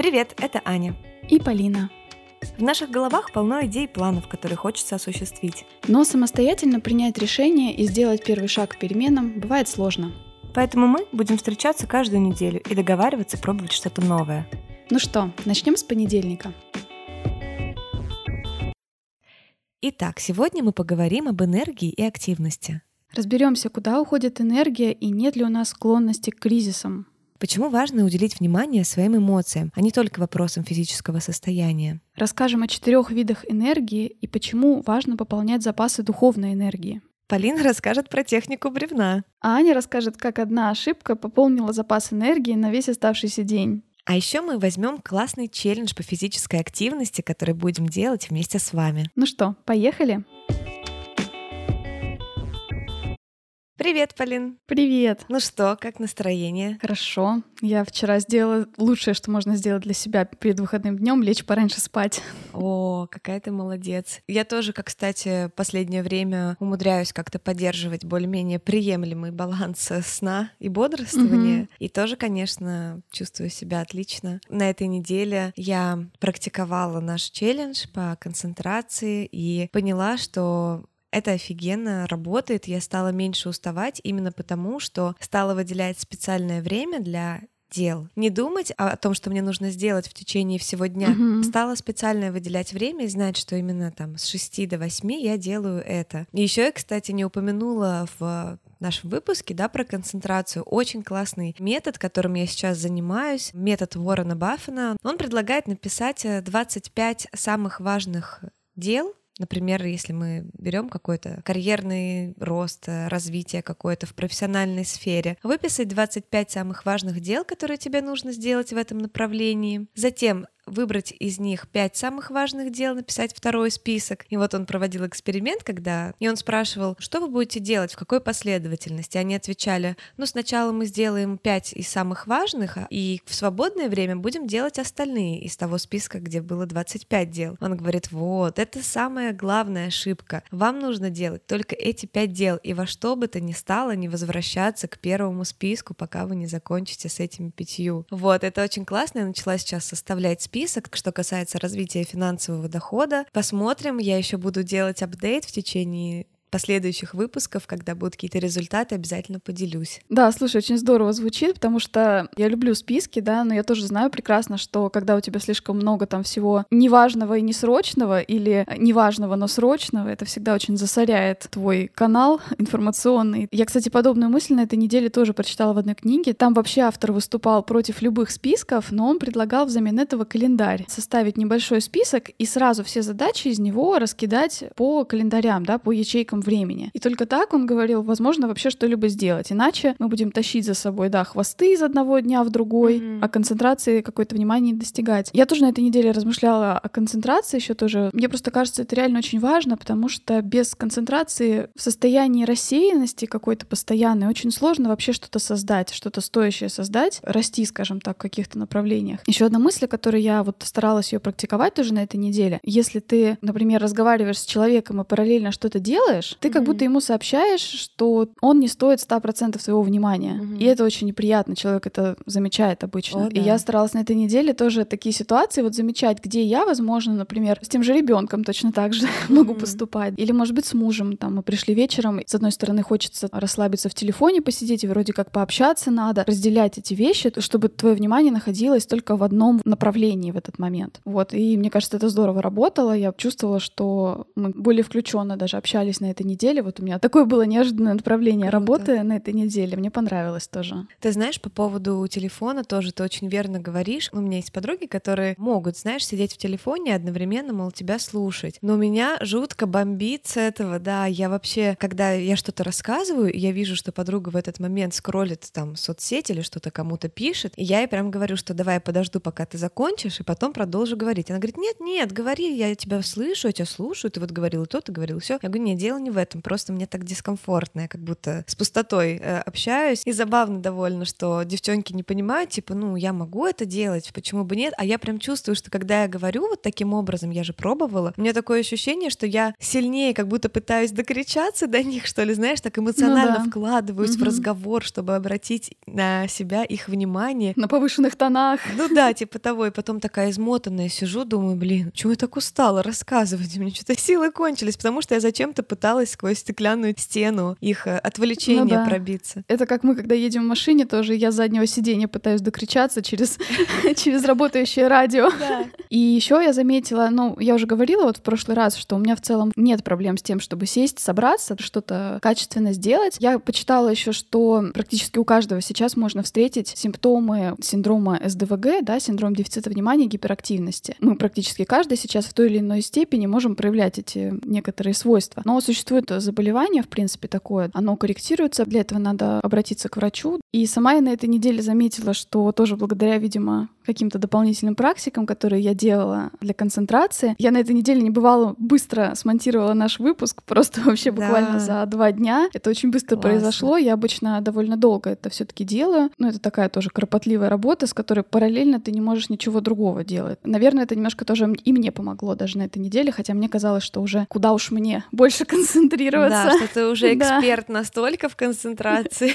Привет, это Аня. И Полина. В наших головах полно идей и планов, которые хочется осуществить. Но самостоятельно принять решение и сделать первый шаг к переменам бывает сложно. Поэтому мы будем встречаться каждую неделю и договариваться пробовать что-то новое. Ну что, начнем с понедельника. Итак, сегодня мы поговорим об энергии и активности. Разберемся, куда уходит энергия и нет ли у нас склонности к кризисам. Почему важно уделить внимание своим эмоциям, а не только вопросам физического состояния? Расскажем о четырех видах энергии и почему важно пополнять запасы духовной энергии. Полина расскажет про технику бревна. А Аня расскажет, как одна ошибка пополнила запас энергии на весь оставшийся день. А еще мы возьмем классный челлендж по физической активности, который будем делать вместе с вами. Ну что, поехали? Привет, Полин. Привет. Ну что, как настроение? Хорошо. Я вчера сделала лучшее, что можно сделать для себя перед выходным днем, лечь пораньше спать. О, какая ты молодец. Я тоже, как, кстати, последнее время умудряюсь как-то поддерживать более-менее приемлемый баланс сна и бодрствования. Угу. И тоже, конечно, чувствую себя отлично. На этой неделе я практиковала наш челлендж по концентрации и поняла, что это офигенно работает, я стала меньше уставать именно потому, что стала выделять специальное время для дел. Не думать о том, что мне нужно сделать в течение всего дня. Mm-hmm. Стала специально выделять время и знать, что именно там с 6 до 8 я делаю это. И еще я, кстати, не упомянула в нашем выпуске, да, про концентрацию. Очень классный метод, которым я сейчас занимаюсь, метод Уоррена Баффена. Он предлагает написать 25 самых важных дел, Например, если мы берем какой-то карьерный рост, э, развитие какое-то в профессиональной сфере, выписать 25 самых важных дел, которые тебе нужно сделать в этом направлении. Затем выбрать из них пять самых важных дел, написать второй список. И вот он проводил эксперимент, когда... И он спрашивал, что вы будете делать, в какой последовательности? Они отвечали, ну, сначала мы сделаем пять из самых важных, а, и в свободное время будем делать остальные из того списка, где было 25 дел. Он говорит, вот, это самая главная ошибка. Вам нужно делать только эти пять дел, и во что бы то ни стало не возвращаться к первому списку, пока вы не закончите с этими пятью. Вот, это очень классно. Я начала сейчас составлять список, что касается развития финансового дохода. Посмотрим, я еще буду делать апдейт в течение последующих выпусков, когда будут какие-то результаты, обязательно поделюсь. Да, слушай, очень здорово звучит, потому что я люблю списки, да, но я тоже знаю прекрасно, что когда у тебя слишком много там всего неважного и несрочного, или неважного, но срочного, это всегда очень засоряет твой канал информационный. Я, кстати, подобную мысль на этой неделе тоже прочитала в одной книге. Там вообще автор выступал против любых списков, но он предлагал взамен этого календарь. Составить небольшой список и сразу все задачи из него раскидать по календарям, да, по ячейкам промежутком времени. И только так он говорил, возможно, вообще что-либо сделать. Иначе мы будем тащить за собой, да, хвосты из одного дня в другой, mm-hmm. а концентрации какой-то внимания не достигать. Я тоже на этой неделе размышляла о концентрации еще тоже. Мне просто кажется, это реально очень важно, потому что без концентрации в состоянии рассеянности какой-то постоянной очень сложно вообще что-то создать, что-то стоящее создать, расти, скажем так, в каких-то направлениях. Еще одна мысль, которую я вот старалась ее практиковать тоже на этой неделе. Если ты, например, разговариваешь с человеком и параллельно что-то делаешь, делаешь, ты mm-hmm. как будто ему сообщаешь, что он не стоит 100% своего внимания. Mm-hmm. И это очень неприятно, человек это замечает обычно. О, да. И я старалась на этой неделе тоже такие ситуации вот замечать, где я, возможно, например, с тем же ребенком точно так же mm-hmm. могу поступать. Или, может быть, с мужем. Там мы пришли вечером, и, с одной стороны, хочется расслабиться в телефоне, посидеть, и вроде как пообщаться надо, разделять эти вещи, чтобы твое внимание находилось только в одном направлении в этот момент. Вот. И мне кажется, это здорово работало. Я чувствовала, что мы более включенно даже общались на этой неделе. Вот у меня такое было неожиданное направление Круто. работы на этой неделе. Мне понравилось тоже. Ты знаешь, по поводу телефона тоже ты очень верно говоришь. У меня есть подруги, которые могут, знаешь, сидеть в телефоне и одновременно, мол, тебя слушать. Но у меня жутко бомбит с этого, да. Я вообще, когда я что-то рассказываю, я вижу, что подруга в этот момент скроллит там соцсети или что-то кому-то пишет, и я ей прям говорю, что давай я подожду, пока ты закончишь, и потом продолжу говорить. Она говорит, нет, нет, говори, я тебя слышу, я тебя слушаю, ты вот говорила то, ты говорила все. Я говорю, нет, дело не не в этом, просто мне так дискомфортно, я как будто с пустотой э, общаюсь. И забавно довольно, что девчонки не понимают, типа, ну, я могу это делать, почему бы нет? А я прям чувствую, что когда я говорю вот таким образом, я же пробовала, у меня такое ощущение, что я сильнее как будто пытаюсь докричаться до них, что ли, знаешь, так эмоционально ну, да. вкладываюсь угу. в разговор, чтобы обратить на себя их внимание. На повышенных тонах. Ну да, типа того. И потом такая измотанная сижу, думаю, блин, чего я так устала рассказывать? У меня что-то силы кончились, потому что я зачем-то пыталась сквозь стеклянную стену их э, отвлечения ну, да. пробиться. Это как мы, когда едем в машине, тоже я с заднего сиденья пытаюсь докричаться через, через работающее радио. Да. И еще я заметила, ну, я уже говорила вот в прошлый раз, что у меня в целом нет проблем с тем, чтобы сесть, собраться, что-то качественно сделать. Я почитала еще, что практически у каждого сейчас можно встретить симптомы синдрома СДВГ, да, синдром дефицита внимания и гиперактивности. Мы практически каждый сейчас в той или иной степени можем проявлять эти некоторые свойства. Но существует заболевание, в принципе, такое, оно корректируется, для этого надо обратиться к врачу. И сама я на этой неделе заметила, что тоже благодаря, видимо, каким-то дополнительным практикам, которые я делала для концентрации. Я на этой неделе не бывало быстро смонтировала наш выпуск, просто вообще да. буквально за два дня. Это очень быстро Классно. произошло. Я обычно довольно долго это все-таки делаю. Но это такая тоже кропотливая работа, с которой параллельно ты не можешь ничего другого делать. Наверное, это немножко тоже и мне помогло даже на этой неделе, хотя мне казалось, что уже куда уж мне больше концентрироваться. Да, что ты уже эксперт настолько в концентрации.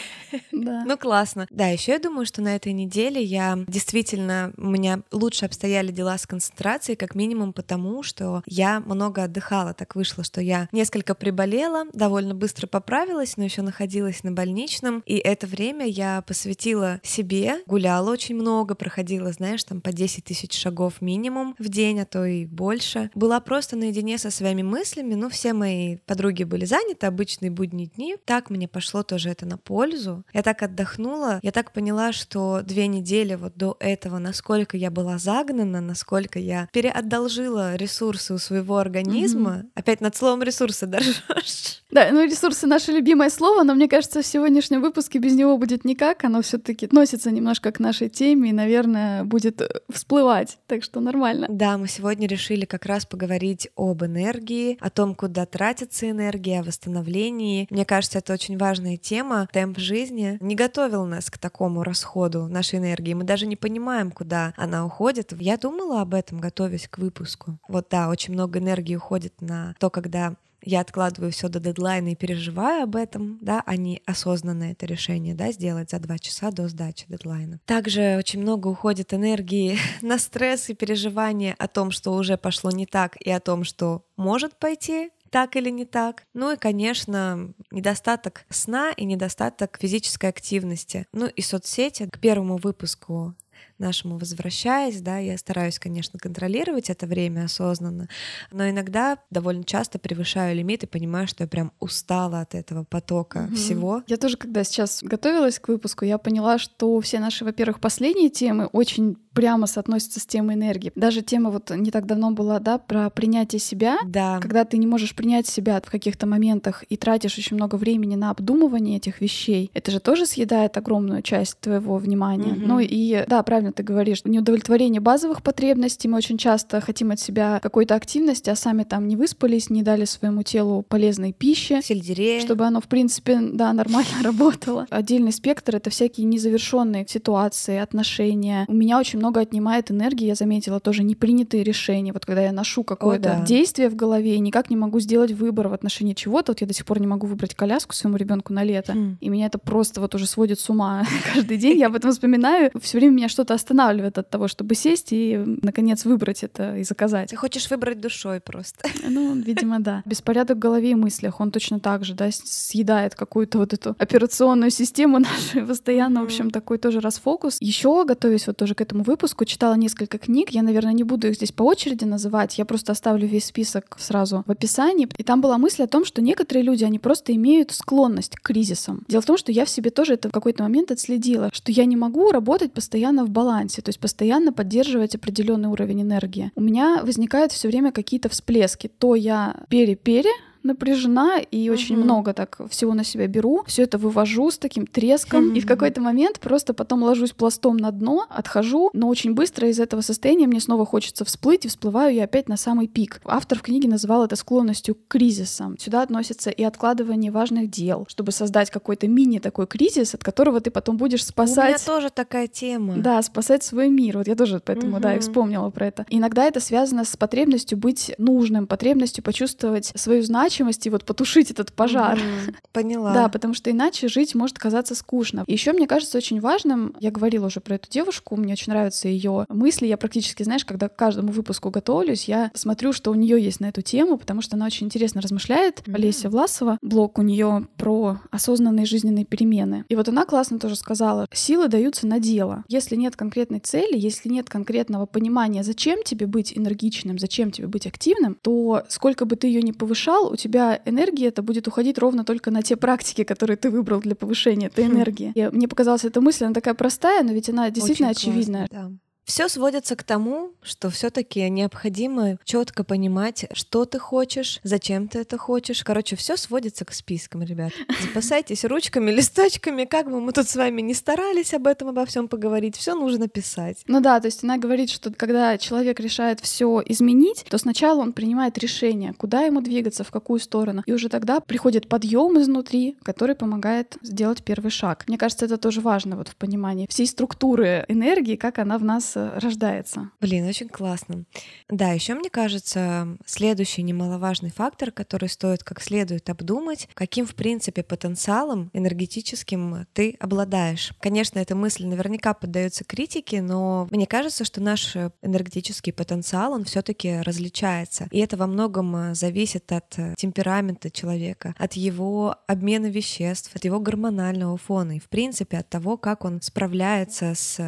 Ну классно. Да, еще я думаю, что на этой неделе я действительно у меня лучше обстояли дела с концентрацией, как минимум потому, что я много отдыхала. Так вышло, что я несколько приболела, довольно быстро поправилась, но еще находилась на больничном. И это время я посвятила себе, гуляла очень много, проходила, знаешь, там по 10 тысяч шагов минимум в день, а то и больше. Была просто наедине со своими мыслями. Ну, все мои подруги были заняты, обычные будние дни. Так мне пошло тоже это на пользу. Я так отдохнула, я так поняла, что две недели вот до этого насколько я была загнана, насколько я переодолжила ресурсы у своего организма. Mm-hmm. Опять над словом ресурсы дорожишь. Да, ну ресурсы наше любимое слово, но мне кажется, в сегодняшнем выпуске без него будет никак. Оно все-таки относится немножко к нашей теме и, наверное, будет э, всплывать. Так что нормально. Да, мы сегодня решили как раз поговорить об энергии, о том, куда тратится энергия, о восстановлении. Мне кажется, это очень важная тема. Темп жизни не готовил нас к такому расходу нашей энергии. Мы даже не понимаем, куда она уходит. Я думала об этом, готовясь к выпуску. Вот да, очень много энергии уходит на то, когда я откладываю все до дедлайна и переживаю об этом, да, а не осознанно это решение, да, сделать за два часа до сдачи дедлайна. Также очень много уходит энергии на стресс и переживания о том, что уже пошло не так, и о том, что может пойти так или не так. Ну и, конечно, недостаток сна и недостаток физической активности. Ну и соцсети. К первому выпуску нашему возвращаясь, да, я стараюсь, конечно, контролировать это время осознанно, но иногда довольно часто превышаю лимит и понимаю, что я прям устала от этого потока угу. всего. Я тоже, когда сейчас готовилась к выпуску, я поняла, что все наши, во-первых, последние темы очень прямо соотносится с темой энергии. Даже тема вот не так давно была, да, про принятие себя. Да. Когда ты не можешь принять себя в каких-то моментах и тратишь очень много времени на обдумывание этих вещей, это же тоже съедает огромную часть твоего внимания. Угу. Ну и да, правильно ты говоришь, неудовлетворение базовых потребностей. Мы очень часто хотим от себя какой-то активности, а сами там не выспались, не дали своему телу полезной пищи. Сельдерея. Чтобы оно, в принципе, да, нормально работало. Отдельный спектр — это всякие незавершенные ситуации, отношения. У меня очень много отнимает энергии, я заметила тоже непринятые решения. Вот когда я ношу какое-то да. действие в голове и никак не могу сделать выбор в отношении чего-то, вот я до сих пор не могу выбрать коляску своему ребенку на лето, хм. и меня это просто вот уже сводит с ума каждый день. Я об этом вспоминаю, все время меня что-то останавливает от того, чтобы сесть и наконец выбрать это и заказать. Ты хочешь выбрать душой просто. Ну, видимо, да. Беспорядок в голове и мыслях, он точно так же, да, съедает какую-то вот эту операционную систему нашу постоянно, в общем, такой тоже расфокус. Еще готовясь вот тоже к этому выпуску, выпуску, читала несколько книг. Я, наверное, не буду их здесь по очереди называть. Я просто оставлю весь список сразу в описании. И там была мысль о том, что некоторые люди, они просто имеют склонность к кризисам. Дело в том, что я в себе тоже это в какой-то момент отследила, что я не могу работать постоянно в балансе, то есть постоянно поддерживать определенный уровень энергии. У меня возникают все время какие-то всплески. То я пере-пере, напряжена и очень много так всего на себя беру. Все это вывожу с таким треском. И в какой-то момент просто потом ложусь пластом на дно, отхожу, но очень быстро из этого состояния мне снова хочется всплыть, и всплываю я опять на самый пик. Автор в книге называл это склонностью к кризисам. Сюда относится и откладывание важных дел, чтобы создать какой-то мини такой кризис, от которого ты потом будешь спасать. У меня тоже такая тема. Да, спасать свой мир. Вот я тоже поэтому, угу. да, и вспомнила про это. Иногда это связано с потребностью быть нужным, потребностью почувствовать свою значимость и вот потушить этот пожар. Угу. Поняла. Да, потому что иначе жить может казаться скучно. Еще мне кажется очень важным, я говорила уже про эту девушку, мне очень нравятся ее мысли. Я практически, знаешь, когда к каждому выпуску готовлюсь, я смотрю, что у нее есть на эту тему, потому что она очень интересно размышляет. Mm-hmm. Олеся Власова, блог у нее про осознанные жизненные перемены. И вот она классно тоже сказала, силы даются на дело. Если нет конкретной цели, если нет конкретного понимания, зачем тебе быть энергичным, зачем тебе быть активным, то сколько бы ты ее не повышал, у тебя энергия это будет уходить ровно только на те практики, которые ты выбрал для повышения этой хм. энергии. И мне показалась эта мысль, она такая простая, но ведь она действительно Очень очевидная. Классно, да. Все сводится к тому, что все-таки необходимо четко понимать, что ты хочешь, зачем ты это хочешь. Короче, все сводится к спискам, ребят. Запасайтесь ручками, листочками, как бы мы тут с вами не старались об этом обо всем поговорить, все нужно писать. Ну да, то есть она говорит, что когда человек решает все изменить, то сначала он принимает решение, куда ему двигаться, в какую сторону, и уже тогда приходит подъем изнутри, который помогает сделать первый шаг. Мне кажется, это тоже важно вот в понимании всей структуры энергии, как она в нас рождается. Блин, очень классно. Да, еще мне кажется, следующий немаловажный фактор, который стоит как следует обдумать, каким, в принципе, потенциалом энергетическим ты обладаешь. Конечно, эта мысль наверняка поддается критике, но мне кажется, что наш энергетический потенциал, он все-таки различается. И это во многом зависит от темперамента человека, от его обмена веществ, от его гормонального фона и, в принципе, от того, как он справляется с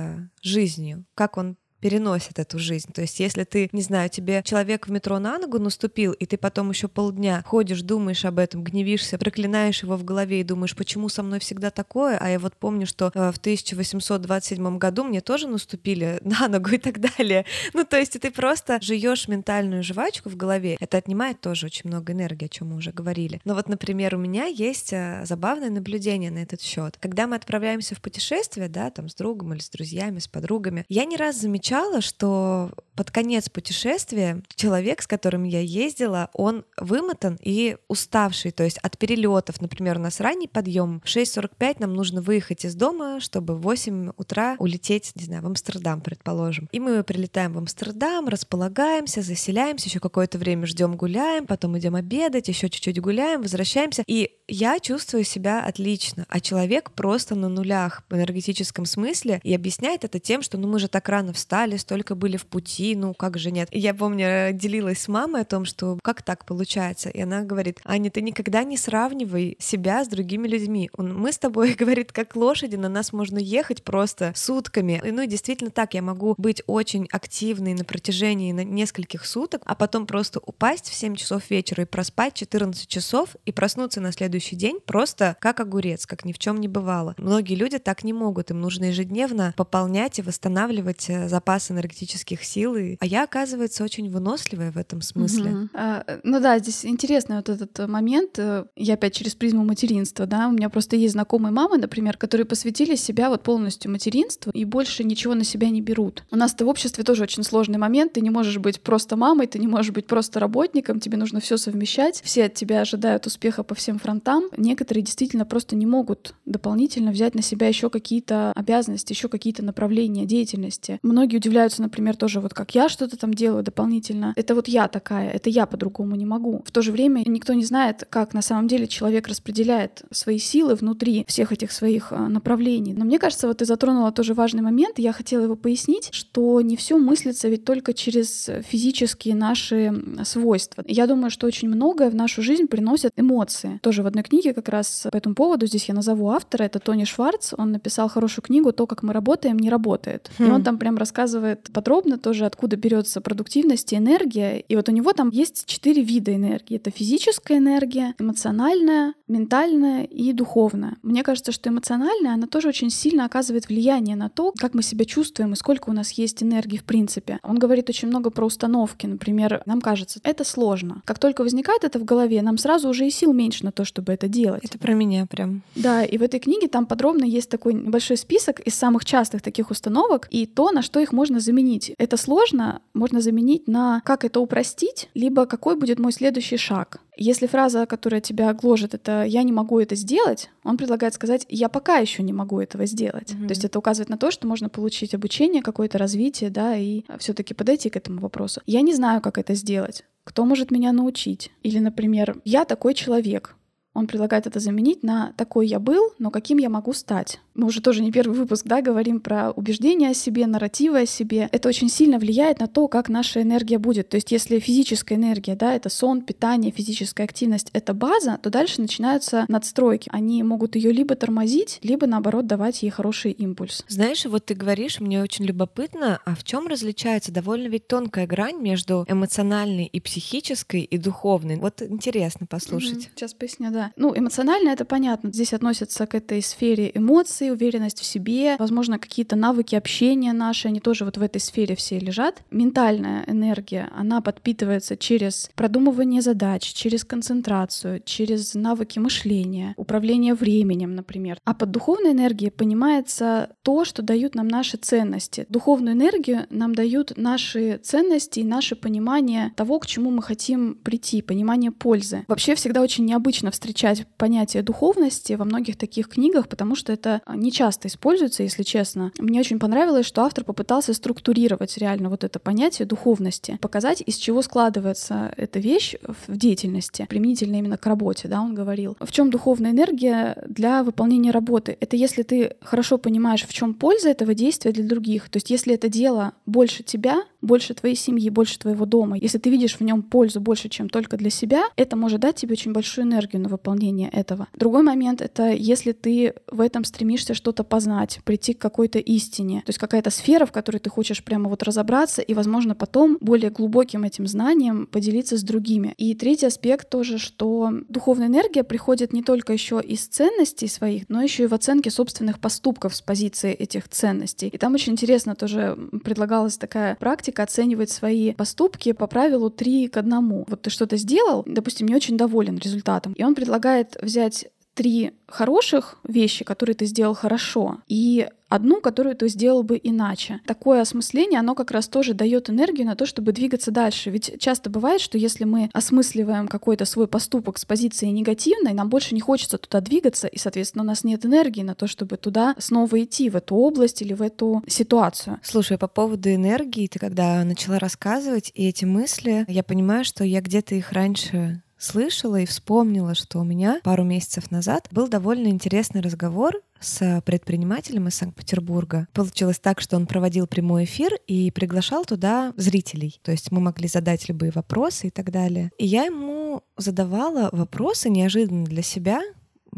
жизнью, как он переносит эту жизнь. То есть, если ты, не знаю, тебе человек в метро на ногу наступил, и ты потом еще полдня ходишь, думаешь об этом, гневишься, проклинаешь его в голове и думаешь, почему со мной всегда такое, а я вот помню, что э, в 1827 году мне тоже наступили на ногу и так далее. Ну, то есть, ты просто жуешь ментальную жвачку в голове. Это отнимает тоже очень много энергии, о чем мы уже говорили. Но вот, например, у меня есть э, забавное наблюдение на этот счет. Когда мы отправляемся в путешествие, да, там с другом или с друзьями, с подругами, я не раз замечаю замечала, что под конец путешествия человек, с которым я ездила, он вымотан и уставший. То есть от перелетов, например, у нас ранний подъем, в 6.45 нам нужно выехать из дома, чтобы в 8 утра улететь, не знаю, в Амстердам, предположим. И мы прилетаем в Амстердам, располагаемся, заселяемся, еще какое-то время ждем, гуляем, потом идем обедать, еще чуть-чуть гуляем, возвращаемся. И я чувствую себя отлично, а человек просто на нулях в энергетическом смысле и объясняет это тем, что ну мы же так рано встали, устали, столько были в пути, ну как же нет. Я помню, делилась с мамой о том, что как так получается. И она говорит, Аня, ты никогда не сравнивай себя с другими людьми. Мы с тобой, говорит, как лошади, на нас можно ехать просто сутками. И, ну и действительно так, я могу быть очень активной на протяжении нескольких суток, а потом просто упасть в 7 часов вечера и проспать 14 часов и проснуться на следующий день просто как огурец, как ни в чем не бывало. Многие люди так не могут, им нужно ежедневно пополнять и восстанавливать э, запас запас энергетических сил. И... А я, оказывается, очень выносливая в этом смысле. Угу. А, ну да, здесь интересный вот этот момент. Я опять через призму материнства, да. У меня просто есть знакомые мамы, например, которые посвятили себя вот полностью материнству и больше ничего на себя не берут. У нас-то в обществе тоже очень сложный момент. Ты не можешь быть просто мамой, ты не можешь быть просто работником, тебе нужно все совмещать. Все от тебя ожидают успеха по всем фронтам. Некоторые действительно просто не могут дополнительно взять на себя еще какие-то обязанности, еще какие-то направления деятельности. Многие удивляются, например, тоже вот как я что-то там делаю дополнительно. Это вот я такая, это я по-другому не могу. В то же время никто не знает, как на самом деле человек распределяет свои силы внутри всех этих своих а, направлений. Но мне кажется, вот ты затронула тоже важный момент, я хотела его пояснить, что не все мыслится ведь только через физические наши свойства. Я думаю, что очень многое в нашу жизнь приносят эмоции. Тоже в одной книге как раз по этому поводу, здесь я назову автора, это Тони Шварц, он написал хорошую книгу «То, как мы работаем, не работает». Хм. И он там прям рассказывает рассказывает подробно тоже, откуда берется продуктивность и энергия. И вот у него там есть четыре вида энергии. Это физическая энергия, эмоциональная, ментальная и духовная. Мне кажется, что эмоциональная, она тоже очень сильно оказывает влияние на то, как мы себя чувствуем и сколько у нас есть энергии в принципе. Он говорит очень много про установки. Например, нам кажется, это сложно. Как только возникает это в голове, нам сразу уже и сил меньше на то, чтобы это делать. Это про меня прям. Да, и в этой книге там подробно есть такой небольшой список из самых частых таких установок и то, на что их можно заменить. Это сложно, можно заменить на как это упростить, либо какой будет мой следующий шаг. Если фраза, которая тебя гложет, это «я не могу это сделать», он предлагает сказать «я пока еще не могу этого сделать». Mm-hmm. То есть это указывает на то, что можно получить обучение, какое-то развитие, да, и все таки подойти к этому вопросу. «Я не знаю, как это сделать». Кто может меня научить? Или, например, я такой человек, он предлагает это заменить на «такой я был, но каким я могу стать». Мы уже тоже не первый выпуск, да, говорим про убеждения о себе, нарративы о себе. Это очень сильно влияет на то, как наша энергия будет. То есть если физическая энергия, да, это сон, питание, физическая активность — это база, то дальше начинаются надстройки. Они могут ее либо тормозить, либо, наоборот, давать ей хороший импульс. Знаешь, вот ты говоришь, мне очень любопытно, а в чем различается довольно ведь тонкая грань между эмоциональной и психической и духовной? Вот интересно послушать. Mm-hmm. Сейчас поясню, да. Ну, эмоционально это понятно. Здесь относится к этой сфере эмоций, уверенность в себе, возможно, какие-то навыки общения наши, они тоже вот в этой сфере все лежат. Ментальная энергия, она подпитывается через продумывание задач, через концентрацию, через навыки мышления, управление временем, например. А под духовной энергией понимается то, что дают нам наши ценности. Духовную энергию нам дают наши ценности и наше понимание того, к чему мы хотим прийти, понимание пользы. Вообще всегда очень необычно встречать встречать понятие духовности во многих таких книгах, потому что это не часто используется, если честно. Мне очень понравилось, что автор попытался структурировать реально вот это понятие духовности, показать, из чего складывается эта вещь в деятельности, применительно именно к работе, да, он говорил. В чем духовная энергия для выполнения работы? Это если ты хорошо понимаешь, в чем польза этого действия для других. То есть если это дело больше тебя, больше твоей семьи, больше твоего дома, если ты видишь в нем пользу больше, чем только для себя, это может дать тебе очень большую энергию на выполнение этого. Другой момент — это если ты в этом стремишься что-то познать, прийти к какой-то истине, то есть какая-то сфера, в которой ты хочешь прямо вот разобраться и, возможно, потом более глубоким этим знанием поделиться с другими. И третий аспект тоже, что духовная энергия приходит не только еще из ценностей своих, но еще и в оценке собственных поступков с позиции этих ценностей. И там очень интересно тоже предлагалась такая практика оценивать свои поступки по правилу 3 к 1. Вот ты что-то сделал, допустим, не очень доволен результатом, и он предлагает взять три хороших вещи, которые ты сделал хорошо, и одну, которую ты сделал бы иначе. Такое осмысление, оно как раз тоже дает энергию на то, чтобы двигаться дальше. Ведь часто бывает, что если мы осмысливаем какой-то свой поступок с позиции негативной, нам больше не хочется туда двигаться, и, соответственно, у нас нет энергии на то, чтобы туда снова идти, в эту область или в эту ситуацию. Слушай, по поводу энергии, ты когда начала рассказывать и эти мысли, я понимаю, что я где-то их раньше слышала и вспомнила, что у меня пару месяцев назад был довольно интересный разговор с предпринимателем из Санкт-Петербурга. Получилось так, что он проводил прямой эфир и приглашал туда зрителей. То есть мы могли задать любые вопросы и так далее. И я ему задавала вопросы неожиданно для себя,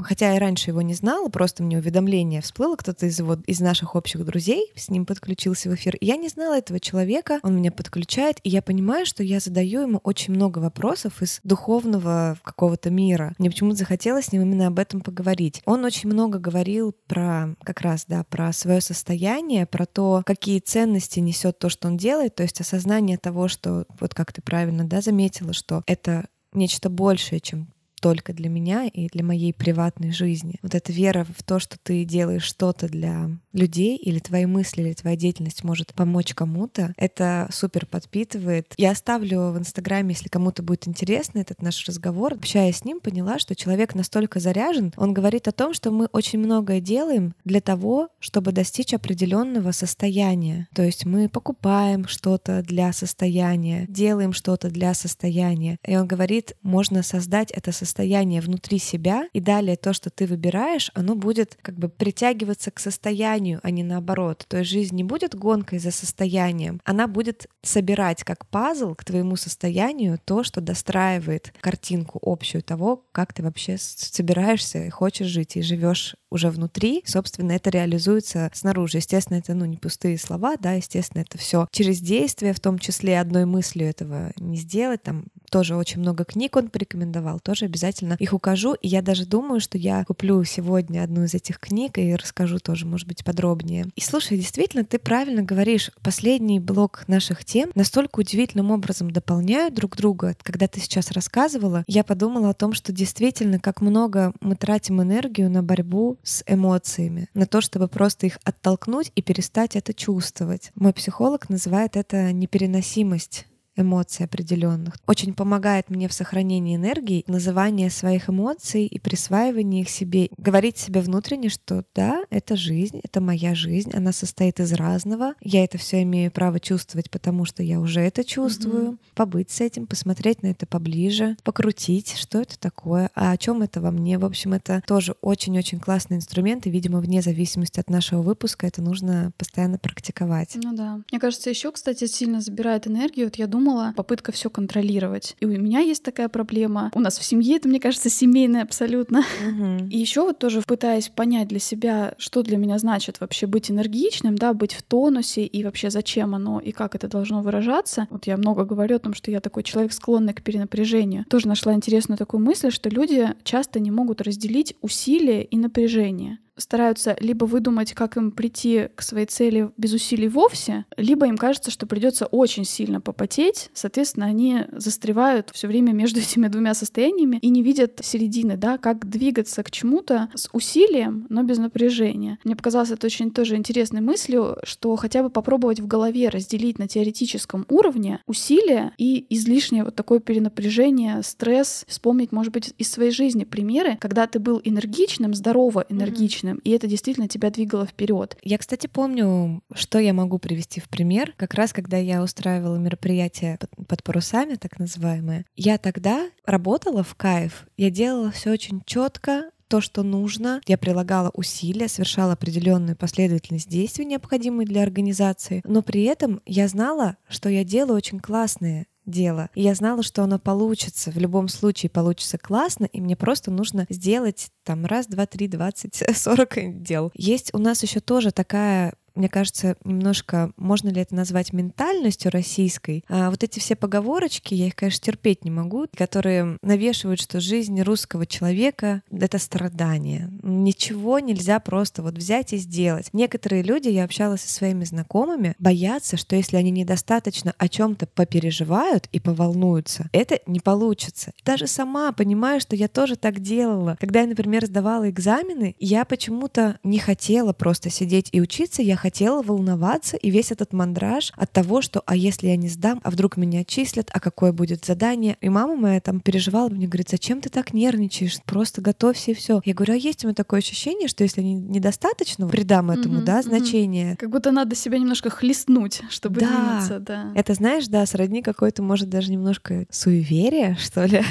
хотя я раньше его не знала, просто мне уведомление всплыло, кто-то из его, из наших общих друзей с ним подключился в эфир. И я не знала этого человека, он меня подключает, и я понимаю, что я задаю ему очень много вопросов из духовного какого-то мира. Мне почему-то захотелось с ним именно об этом поговорить. Он очень много говорил про как раз, да, про свое состояние, про то, какие ценности несет то, что он делает, то есть осознание того, что, вот как ты правильно, да, заметила, что это нечто большее, чем только для меня и для моей приватной жизни. Вот эта вера в то, что ты делаешь что-то для людей, или твои мысли, или твоя деятельность может помочь кому-то, это супер подпитывает. Я оставлю в Инстаграме, если кому-то будет интересно этот наш разговор. Общаясь с ним, поняла, что человек настолько заряжен, он говорит о том, что мы очень многое делаем для того, чтобы достичь определенного состояния. То есть мы покупаем что-то для состояния, делаем что-то для состояния. И он говорит, можно создать это состояние внутри себя, и далее то, что ты выбираешь, оно будет как бы притягиваться к состоянию состоянию, а не наоборот. То есть жизнь не будет гонкой за состоянием, она будет собирать как пазл к твоему состоянию то, что достраивает картинку общую того, как ты вообще собираешься и хочешь жить, и живешь уже внутри, собственно, это реализуется снаружи. Естественно, это ну, не пустые слова, да, естественно, это все через действие, в том числе одной мыслью этого не сделать. Там тоже очень много книг он порекомендовал, тоже обязательно их укажу. И я даже думаю, что я куплю сегодня одну из этих книг и расскажу тоже, может быть, подробнее. И слушай, действительно, ты правильно говоришь, последний блок наших тем настолько удивительным образом дополняют друг друга. Когда ты сейчас рассказывала, я подумала о том, что действительно, как много мы тратим энергию на борьбу с эмоциями, на то, чтобы просто их оттолкнуть и перестать это чувствовать. Мой психолог называет это непереносимость эмоций определенных. Очень помогает мне в сохранении энергии называние своих эмоций и присваивание их себе. Говорить себе внутренне, что да, это жизнь, это моя жизнь, она состоит из разного. Я это все имею право чувствовать, потому что я уже это чувствую. Mm-hmm. Побыть с этим, посмотреть на это поближе, покрутить, что это такое, а о чем это во мне. В общем, это тоже очень-очень классный инструмент, и, видимо, вне зависимости от нашего выпуска это нужно постоянно практиковать. Ну да. Мне кажется, еще, кстати, сильно забирает энергию. Вот я думаю, думала, попытка все контролировать. И у меня есть такая проблема. У нас в семье это, мне кажется, семейное абсолютно. Угу. И еще вот тоже пытаясь понять для себя, что для меня значит вообще быть энергичным, да, быть в тонусе и вообще зачем оно и как это должно выражаться. Вот я много говорю о том, что я такой человек склонный к перенапряжению. Тоже нашла интересную такую мысль, что люди часто не могут разделить усилия и напряжение стараются либо выдумать, как им прийти к своей цели без усилий вовсе, либо им кажется, что придется очень сильно попотеть. Соответственно, они застревают все время между этими двумя состояниями и не видят середины, да, как двигаться к чему-то с усилием, но без напряжения. Мне показалось это очень тоже интересной мыслью, что хотя бы попробовать в голове разделить на теоретическом уровне усилия и излишнее вот такое перенапряжение, стресс, вспомнить, может быть, из своей жизни примеры, когда ты был энергичным, здорово энергичным, мощным, и это действительно тебя двигало вперед. Я, кстати, помню, что я могу привести в пример. Как раз, когда я устраивала мероприятие под, парусами, так называемое, я тогда работала в кайф. Я делала все очень четко, то, что нужно. Я прилагала усилия, совершала определенную последовательность действий, необходимые для организации, но при этом я знала, что я делаю очень классные дело. И я знала, что оно получится. В любом случае получится классно, и мне просто нужно сделать там раз, два, три, двадцать, сорок дел. Есть у нас еще тоже такая мне кажется, немножко, можно ли это назвать ментальностью российской. А вот эти все поговорочки, я их, конечно, терпеть не могу, которые навешивают, что жизнь русского человека — это страдание. Ничего нельзя просто вот взять и сделать. Некоторые люди, я общалась со своими знакомыми, боятся, что если они недостаточно о чем то попереживают и поволнуются, это не получится. Даже сама понимаю, что я тоже так делала. Когда я, например, сдавала экзамены, я почему-то не хотела просто сидеть и учиться, я хотела волноваться, и весь этот мандраж от того, что а если я не сдам, а вдруг меня отчислят, а какое будет задание. И мама моя там переживала, мне говорит, зачем ты так нервничаешь? Просто готовься и все. Я говорю, а есть у меня такое ощущение, что если не, недостаточно придам этому, mm-hmm, да, значение. Mm-hmm. Как будто надо себя немножко хлестнуть, чтобы да. двинуться, да. Это знаешь, да, сродни какой-то, может, даже немножко суеверие, что ли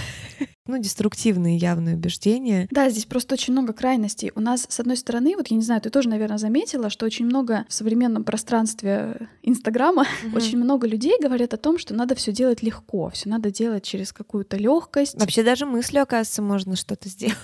ну, деструктивные явные убеждения. Да, здесь просто очень много крайностей. У нас, с одной стороны, вот я не знаю, ты тоже, наверное, заметила, что очень много в современном пространстве Инстаграма угу. очень много людей говорят о том, что надо все делать легко, все надо делать через какую-то легкость. Вообще даже мыслью, оказывается, можно что-то сделать.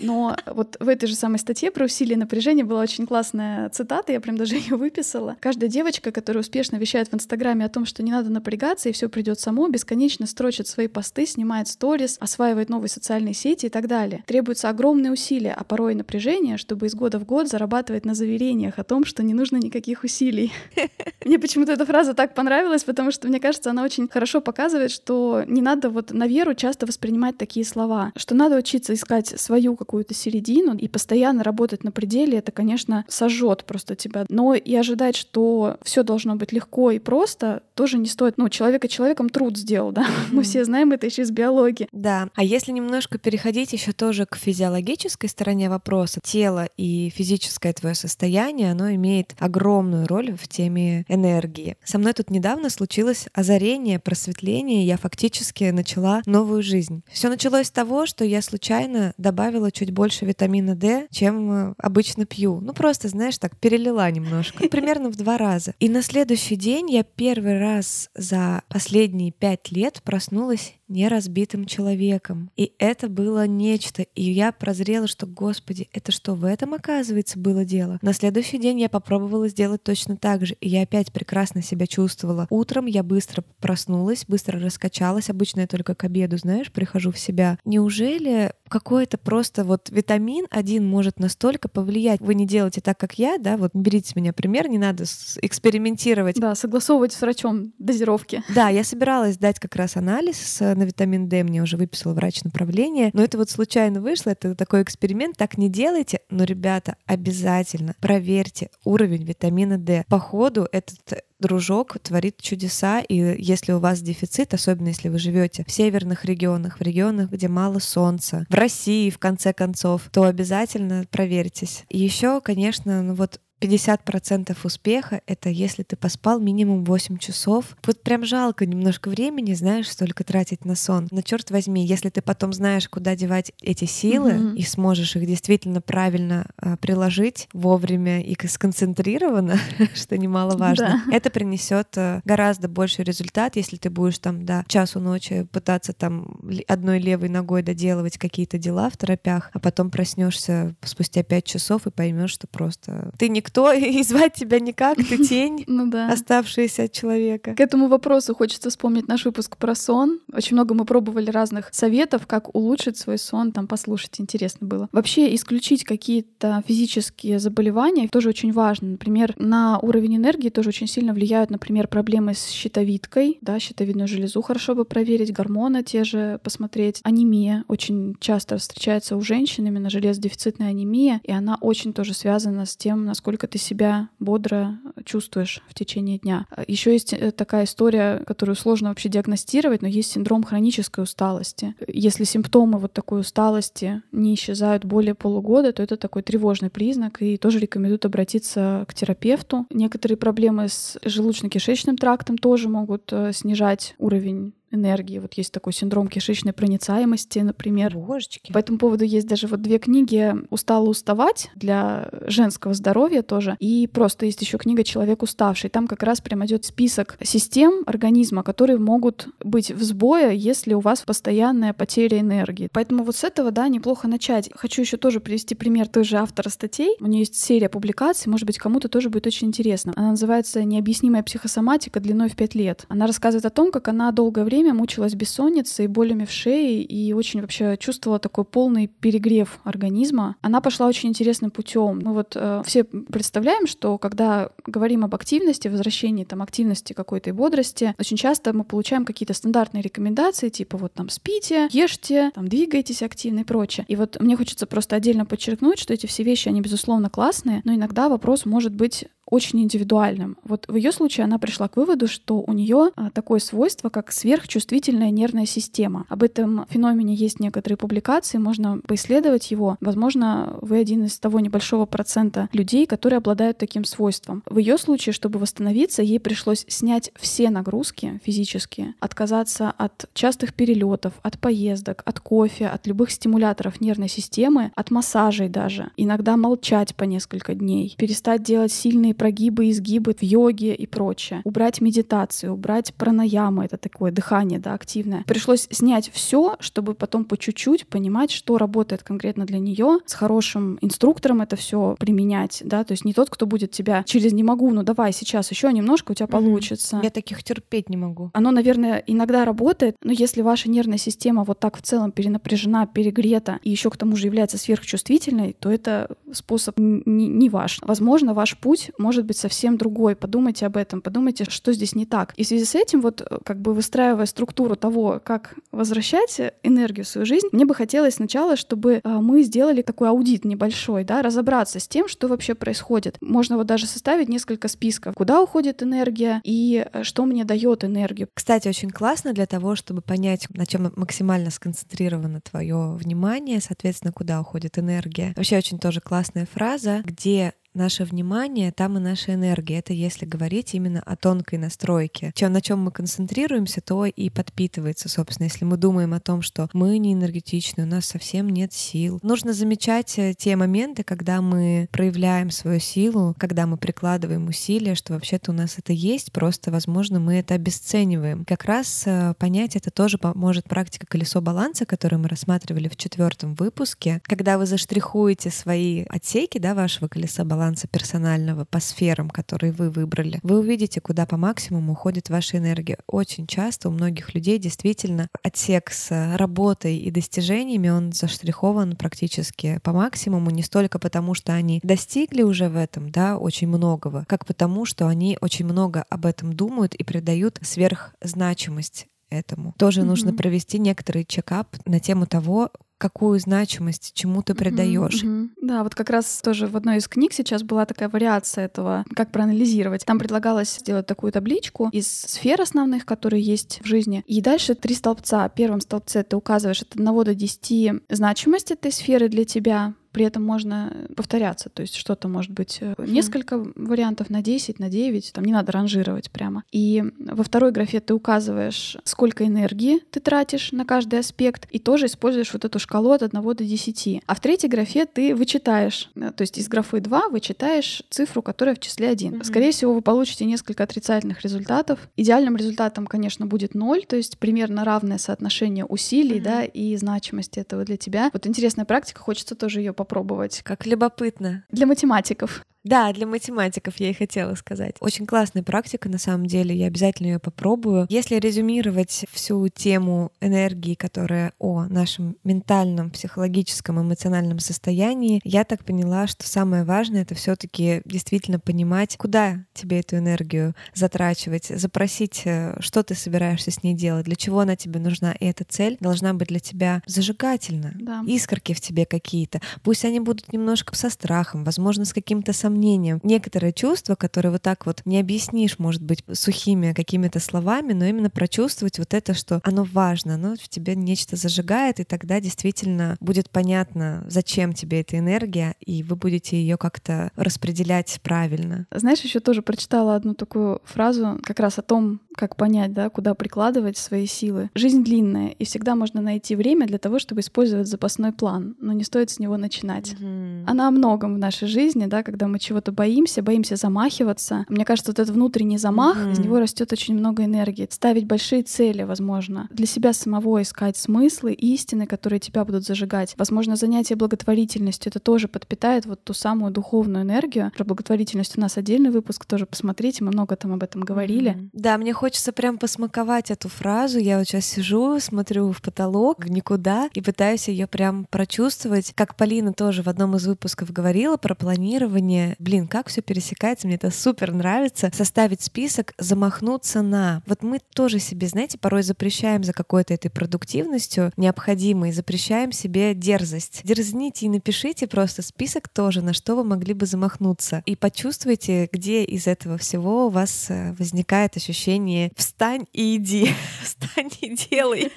Но вот в этой же самой статье про усилие напряжения была очень классная цитата, я прям даже ее выписала. Каждая девочка, которая успешно вещает в Инстаграме о том, что не надо напрягаться и все придет само, бесконечно строчит свои посты, снимает сторис, осваивает новые социальные сети и так далее. Требуются огромные усилия, а порой и напряжение, чтобы из года в год зарабатывать на заверениях о том, что не нужно никаких усилий. Мне почему-то эта фраза так понравилась, потому что, мне кажется, она очень хорошо показывает, что не надо вот на веру часто воспринимать такие слова, что надо учиться искать свою какую-то середину и постоянно работать на пределе, это, конечно, сожжет просто тебя. Но и ожидать, что все должно быть легко и просто, тоже не стоит. Ну, человека человеком труд сделал, да. Мы все знаем это еще из биологии. Да. А если немножко переходить еще тоже к физиологической стороне вопроса, тело и физическое твое состояние, оно имеет огромную роль в теме энергии. Со мной тут недавно случилось озарение, просветление, я фактически начала новую жизнь. Все началось с того, что я случайно добавила чуть больше витамина D, чем э, обычно пью. Ну просто, знаешь, так перелила немножко. Примерно в два раза. И на следующий день я первый раз за последние пять лет проснулась неразбитым человеком. И это было нечто. И я прозрела, что, господи, это что, в этом, оказывается, было дело? На следующий день я попробовала сделать точно так же. И я опять прекрасно себя чувствовала. Утром я быстро проснулась, быстро раскачалась. Обычно я только к обеду, знаешь, прихожу в себя. Неужели какой-то просто вот витамин один может настолько повлиять? Вы не делаете так, как я, да? Вот берите с меня пример, не надо экспериментировать. Да, согласовывать с врачом дозировки. Да, я собиралась дать как раз анализ на витамин D мне уже выписал врач направление, но это вот случайно вышло, это такой эксперимент, так не делайте, но, ребята, обязательно проверьте уровень витамина D. По ходу этот дружок творит чудеса, и если у вас дефицит, особенно если вы живете в северных регионах, в регионах, где мало солнца, в России, в конце концов, то обязательно проверьтесь. И еще, конечно, ну вот 50% успеха — это если ты поспал минимум 8 часов. Вот прям жалко немножко времени, знаешь, столько тратить на сон. Но черт возьми, если ты потом знаешь, куда девать эти силы mm-hmm. и сможешь их действительно правильно а, приложить вовремя и сконцентрированно, что немаловажно, да. это принесет а, гораздо больший результат, если ты будешь там до часу ночи пытаться там одной левой ногой доделывать какие-то дела в торопях, а потом проснешься спустя 5 часов и поймешь, что просто ты не никто, и звать тебя никак, ты тень, ну, да. оставшаяся от человека. К этому вопросу хочется вспомнить наш выпуск про сон. Очень много мы пробовали разных советов, как улучшить свой сон, там послушать, интересно было. Вообще исключить какие-то физические заболевания тоже очень важно. Например, на уровень энергии тоже очень сильно влияют, например, проблемы с щитовидкой, да, щитовидную железу хорошо бы проверить, гормоны те же посмотреть. Анемия очень часто встречается у женщин, именно железодефицитная анемия, и она очень тоже связана с тем, насколько насколько ты себя бодро чувствуешь в течение дня. Еще есть э, такая история, которую сложно вообще диагностировать, но есть синдром хронической усталости. Если симптомы вот такой усталости не исчезают более полугода, то это такой тревожный признак, и тоже рекомендуют обратиться к терапевту. Некоторые проблемы с желудочно-кишечным трактом тоже могут э, снижать уровень энергии. Вот есть такой синдром кишечной проницаемости, например. Божечки. По этому поводу есть даже вот две книги «Устала уставать» для женского здоровья тоже. И просто есть еще книга «Человек уставший». Там как раз прям идет список систем организма, которые могут быть в сбое, если у вас постоянная потеря энергии. Поэтому вот с этого, да, неплохо начать. Хочу еще тоже привести пример той же автора статей. У нее есть серия публикаций, может быть, кому-то тоже будет очень интересно. Она называется «Необъяснимая психосоматика длиной в пять лет». Она рассказывает о том, как она долгое время время мучилась бессонницей, болями в шее и очень вообще чувствовала такой полный перегрев организма. Она пошла очень интересным путем. Ну вот э, все представляем, что когда говорим об активности, возвращении там активности какой-то и бодрости, очень часто мы получаем какие-то стандартные рекомендации, типа вот там спите, ешьте, там двигайтесь активно и прочее. И вот мне хочется просто отдельно подчеркнуть, что эти все вещи, они безусловно классные, но иногда вопрос может быть очень индивидуальным. Вот в ее случае она пришла к выводу, что у нее а, такое свойство, как сверхчувствительная нервная система. Об этом феномене есть некоторые публикации, можно поисследовать его. Возможно, вы один из того небольшого процента людей, которые обладают таким свойством. В ее случае, чтобы восстановиться, ей пришлось снять все нагрузки физические, отказаться от частых перелетов, от поездок, от кофе, от любых стимуляторов нервной системы, от массажей даже. Иногда молчать по несколько дней, перестать делать сильные прогибы, изгибы в йоге и прочее. Убрать медитацию, убрать пранаяму, это такое дыхание, да, активное. Пришлось снять все, чтобы потом по чуть-чуть понимать, что работает конкретно для нее, с хорошим инструктором это все применять, да, то есть не тот, кто будет тебя через не могу, ну давай сейчас еще немножко у тебя получится. Я таких терпеть не могу. Оно, наверное, иногда работает, но если ваша нервная система вот так в целом перенапряжена, перегрета и еще к тому же является сверхчувствительной, то это способ не, не ваш. Возможно, ваш путь может может быть совсем другой. Подумайте об этом, подумайте, что здесь не так. И в связи с этим, вот э, как бы выстраивая структуру того, как возвращать энергию в свою жизнь, мне бы хотелось сначала, чтобы э, мы сделали такой аудит небольшой, да, разобраться с тем, что вообще происходит. Можно вот даже составить несколько списков, куда уходит энергия и э, что мне дает энергию. Кстати, очень классно для того, чтобы понять, на чем максимально сконцентрировано твое внимание, соответственно, куда уходит энергия. Вообще очень тоже классная фраза, где наше внимание, там и наша энергия. Это если говорить именно о тонкой настройке. Чем, на чем мы концентрируемся, то и подпитывается, собственно. Если мы думаем о том, что мы не энергетичны, у нас совсем нет сил. Нужно замечать э, те моменты, когда мы проявляем свою силу, когда мы прикладываем усилия, что вообще-то у нас это есть, просто, возможно, мы это обесцениваем. Как раз э, понять это тоже поможет практика колесо баланса, которую мы рассматривали в четвертом выпуске. Когда вы заштрихуете свои отсеки да, вашего колеса баланса персонального по сферам, которые вы выбрали, вы увидите, куда по максимуму уходит ваша энергия. Очень часто у многих людей действительно отсек с работой и достижениями, он заштрихован практически по максимуму, не столько потому, что они достигли уже в этом, да, очень многого, как потому, что они очень много об этом думают и придают сверхзначимость этому. Тоже mm-hmm. нужно провести некоторый чекап на тему того, какую значимость чему ты придаешь. Mm-hmm, mm-hmm. Да, вот как раз тоже в одной из книг сейчас была такая вариация этого, как проанализировать. Там предлагалось сделать такую табличку из сфер основных, которые есть в жизни, и дальше три столбца. В первом столбце ты указываешь от 1 до 10 значимость этой сферы для тебя, при этом можно повторяться, то есть что-то может быть э, несколько вариантов на 10, на 9, там не надо ранжировать прямо. И во второй графе ты указываешь, сколько энергии ты тратишь на каждый аспект, и тоже используешь вот эту шкалу от 1 до 10. А в третьей графе ты вычитаешь, э, то есть из графы 2 вычитаешь цифру, которая в числе 1. Mm-hmm. Скорее всего, вы получите несколько отрицательных результатов. Идеальным результатом, конечно, будет 0, то есть примерно равное соотношение усилий mm-hmm. да, и значимости этого для тебя. Вот интересная практика, хочется тоже ее попробовать. Как любопытно. Для математиков. Да, для математиков я и хотела сказать. Очень классная практика, на самом деле, я обязательно ее попробую. Если резюмировать всю тему энергии, которая о нашем ментальном, психологическом, эмоциональном состоянии, я так поняла, что самое важное — это все таки действительно понимать, куда тебе эту энергию затрачивать, запросить, э, что ты собираешься с ней делать, для чего она тебе нужна. И эта цель должна быть для тебя зажигательна. Да. Искорки в тебе какие-то. Пусть они будут немножко со страхом, возможно, с каким-то сомнением, сомнением. Некоторые чувства, которые вот так вот не объяснишь, может быть, сухими какими-то словами, но именно прочувствовать вот это, что оно важно, оно в тебе нечто зажигает, и тогда действительно будет понятно, зачем тебе эта энергия, и вы будете ее как-то распределять правильно. Знаешь, еще тоже прочитала одну такую фразу как раз о том, как понять, да, куда прикладывать свои силы. Жизнь длинная, и всегда можно найти время для того, чтобы использовать запасной план, но не стоит с него начинать. Mm-hmm. Она о многом в нашей жизни, да, когда мы чего-то боимся, боимся замахиваться. Мне кажется, вот этот внутренний замах, mm-hmm. из него растет очень много энергии. Ставить большие цели, возможно, для себя самого искать смыслы, истины, которые тебя будут зажигать. Возможно, занятие благотворительностью это тоже подпитает вот ту самую духовную энергию. Про благотворительность у нас отдельный выпуск, тоже посмотрите, мы много там об этом говорили. Mm-hmm. Да, мне хочется прям посмаковать эту фразу. Я вот сейчас сижу, смотрю в потолок, никуда, и пытаюсь ее прям прочувствовать. Как Полина тоже в одном из выпусков говорила про планирование. Блин, как все пересекается, мне это супер нравится. Составить список, замахнуться на. Вот мы тоже себе, знаете, порой запрещаем за какой-то этой продуктивностью необходимой, запрещаем себе дерзость. Дерзните и напишите просто список тоже, на что вы могли бы замахнуться. И почувствуйте, где из этого всего у вас э, возникает ощущение «встань и иди», «встань и делай».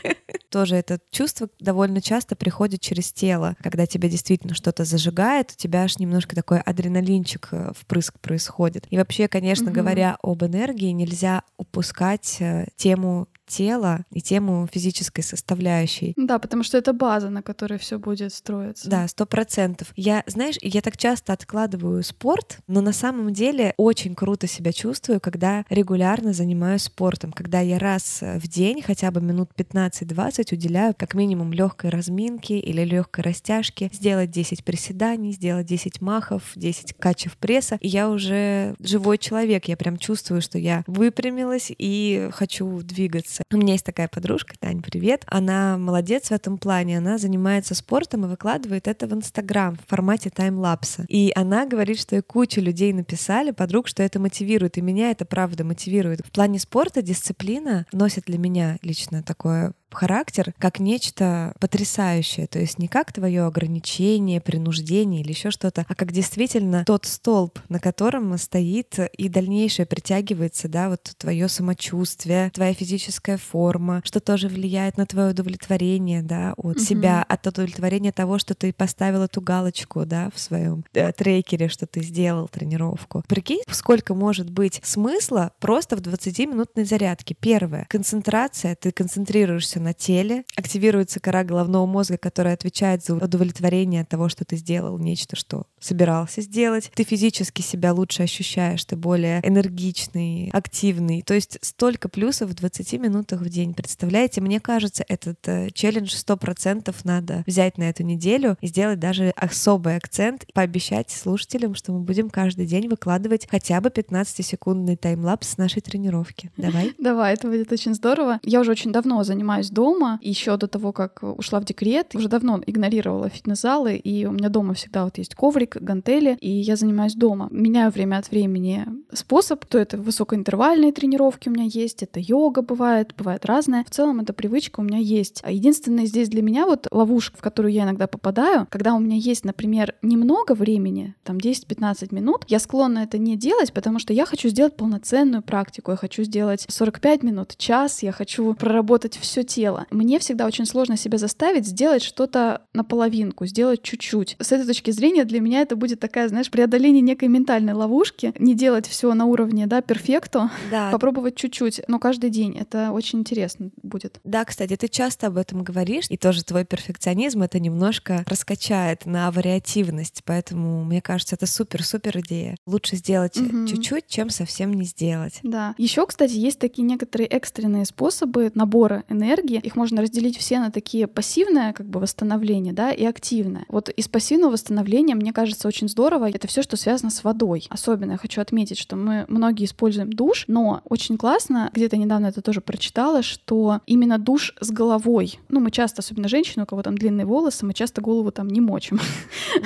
Тоже это чувство довольно часто приходит через тело, когда тебя действительно что-то зажигает, у тебя аж немножко такой адреналинчик э, впрыск происходит. И вообще, конечно, угу. говоря об энергии, нельзя упускать э, тему тела и тему физической составляющей. Да, потому что это база, на которой все будет строиться. Да, сто процентов. Я, знаешь, я так часто откладываю спорт, но на самом деле очень круто себя чувствую, когда регулярно занимаюсь спортом, когда я раз в день хотя бы минут 15-20 уделяю как минимум легкой разминки или легкой растяжки, сделать 10 приседаний, сделать 10 махов, 10 качев пресса, и я уже живой человек, я прям чувствую, что я выпрямилась и хочу двигаться нравится. У меня есть такая подружка, Тань, привет. Она молодец в этом плане. Она занимается спортом и выкладывает это в Инстаграм в формате таймлапса. И она говорит, что и куча людей написали, подруг, что это мотивирует. И меня это правда мотивирует. В плане спорта дисциплина носит для меня лично такое характер как нечто потрясающее, то есть не как твое ограничение, принуждение или еще что-то, а как действительно тот столб, на котором стоит и дальнейшее притягивается, да, вот твое самочувствие, твоя физическая форма, что тоже влияет на твое удовлетворение, да, от угу. себя, от удовлетворения того, что ты поставил эту галочку, да, в своем э, трекере, что ты сделал тренировку. Прикинь, сколько может быть смысла просто в 20-минутной зарядке. Первое — концентрация. Ты концентрируешься на теле, активируется кора головного мозга, которая отвечает за удовлетворение того, что ты сделал нечто, что собирался сделать. Ты физически себя лучше ощущаешь, ты более энергичный, активный. То есть столько плюсов в 20 минутах в день. Представляете, мне кажется, этот э, челлендж 100% надо взять на эту неделю и сделать даже особый акцент, пообещать слушателям, что мы будем каждый день выкладывать хотя бы 15-секундный таймлапс с нашей тренировки. Давай? Давай, это будет очень здорово. Я уже очень давно занимаюсь дома, еще до того, как ушла в декрет, уже давно игнорировала фитнес-залы, и у меня дома всегда вот есть коврик, гантели, и я занимаюсь дома. Меняю время от времени способ, то это высокоинтервальные тренировки у меня есть, это йога бывает, бывает разное. В целом эта привычка у меня есть. А единственное здесь для меня вот ловушка, в которую я иногда попадаю, когда у меня есть, например, немного времени, там 10-15 минут, я склонна это не делать, потому что я хочу сделать полноценную практику, я хочу сделать 45 минут, час, я хочу проработать все тело. Мне всегда очень сложно себя заставить сделать что-то наполовинку, сделать чуть-чуть. С этой точки зрения для меня это будет такая, знаешь, преодоление некой ментальной ловушки, не делать все на уровне, да, перфекту, да. попробовать чуть-чуть, но каждый день. Это очень интересно будет. Да, кстати, ты часто об этом говоришь, и тоже твой перфекционизм это немножко раскачает на вариативность, поэтому мне кажется, это супер-супер идея. Лучше сделать угу. чуть-чуть, чем совсем не сделать. Да. Еще, кстати, есть такие некоторые экстренные способы набора энергии. Их можно разделить все на такие пассивное как бы восстановление, да, и активное. Вот из пассивного восстановления, мне кажется, очень здорово. Это все, что связано с водой. Особенно я хочу отметить, что мы многие используем душ, но очень классно, где-то недавно это тоже прочитала, что именно душ с головой. Ну, мы часто, особенно женщины, у кого там длинные волосы, мы часто голову там не мочим.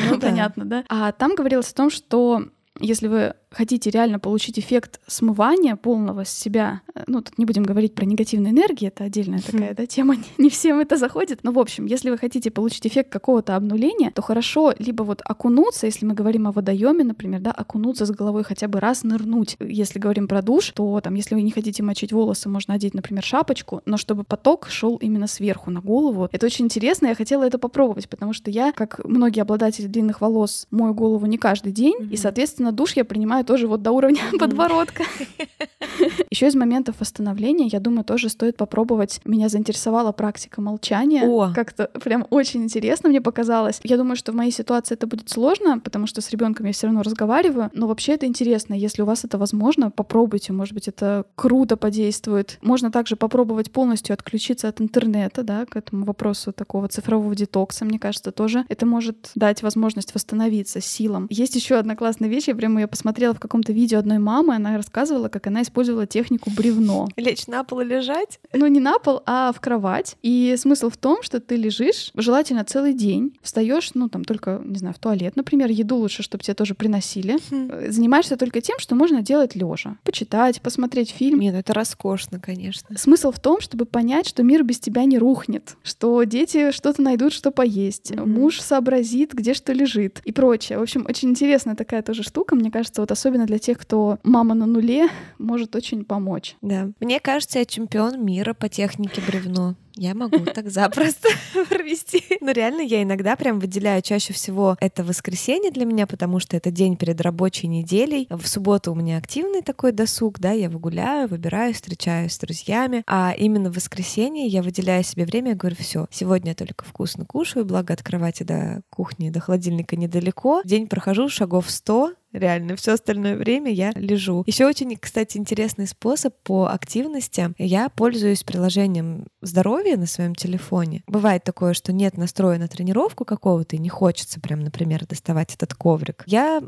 Ну, понятно, да? А там говорилось о том, что если вы хотите реально получить эффект смывания полного с себя, э, ну, тут не будем говорить про негативную энергию, это отдельная такая, да, тема, не всем это заходит, но, в общем, если вы хотите получить эффект какого-то обнуления, то хорошо либо вот окунуться, если мы говорим о водоеме, например, да, окунуться с головой хотя бы раз нырнуть. Если говорим про душ, то там, если вы не хотите мочить волосы, можно одеть, например, шапочку, но чтобы поток шел именно сверху на голову. Это очень интересно, я хотела это попробовать, потому что я, как многие обладатели длинных волос, мою голову не каждый день, mm-hmm. и, соответственно, душ я принимаю тоже вот до уровня подбородка. Еще из моментов восстановления, я думаю, тоже стоит попробовать. Меня заинтересовала практика молчания. Как-то прям очень интересно мне показалось. Я думаю, что в моей ситуации это будет сложно, потому что с ребенком я все равно разговариваю. Но вообще это интересно. Если у вас это возможно, попробуйте. Может быть, это круто подействует. Можно также попробовать полностью отключиться от интернета, да, к этому вопросу такого цифрового детокса. Мне кажется, тоже это может дать возможность восстановиться силам. Есть еще одна классная вещь. Я прямо ее посмотрела в каком-то видео одной мамы. Она рассказывала, как она использовала технику бревно. Лечь на пол и лежать? Ну, не на пол, а в кровать. И смысл в том, что ты лежишь, желательно целый день, встаешь, ну, там, только, не знаю, в туалет, например, еду лучше, чтобы тебе тоже приносили. Хм. Занимаешься только тем, что можно делать лежа. Почитать, посмотреть фильм. Нет, ну это роскошно, конечно. Смысл в том, чтобы понять, что мир без тебя не рухнет, что дети что-то найдут, что поесть, mm-hmm. муж сообразит, где что лежит и прочее. В общем, очень интересная такая тоже штука, мне кажется, вот особенно для тех, кто мама на нуле, может очень помочь. Да. Мне кажется, я чемпион мира по технике бревно. Я могу так запросто провести. Но реально я иногда прям выделяю чаще всего это воскресенье для меня, потому что это день перед рабочей неделей. В субботу у меня активный такой досуг, да, я выгуляю, выбираю, встречаюсь с друзьями. А именно в воскресенье я выделяю себе время и говорю, все, сегодня я только вкусно кушаю, благо от кровати до кухни, до холодильника недалеко. День прохожу шагов 100, реально. Все остальное время я лежу. Еще очень, кстати, интересный способ по активности. Я пользуюсь приложением здоровья на своем телефоне. Бывает такое, что нет настроя на тренировку какого-то, и не хочется прям, например, доставать этот коврик. Я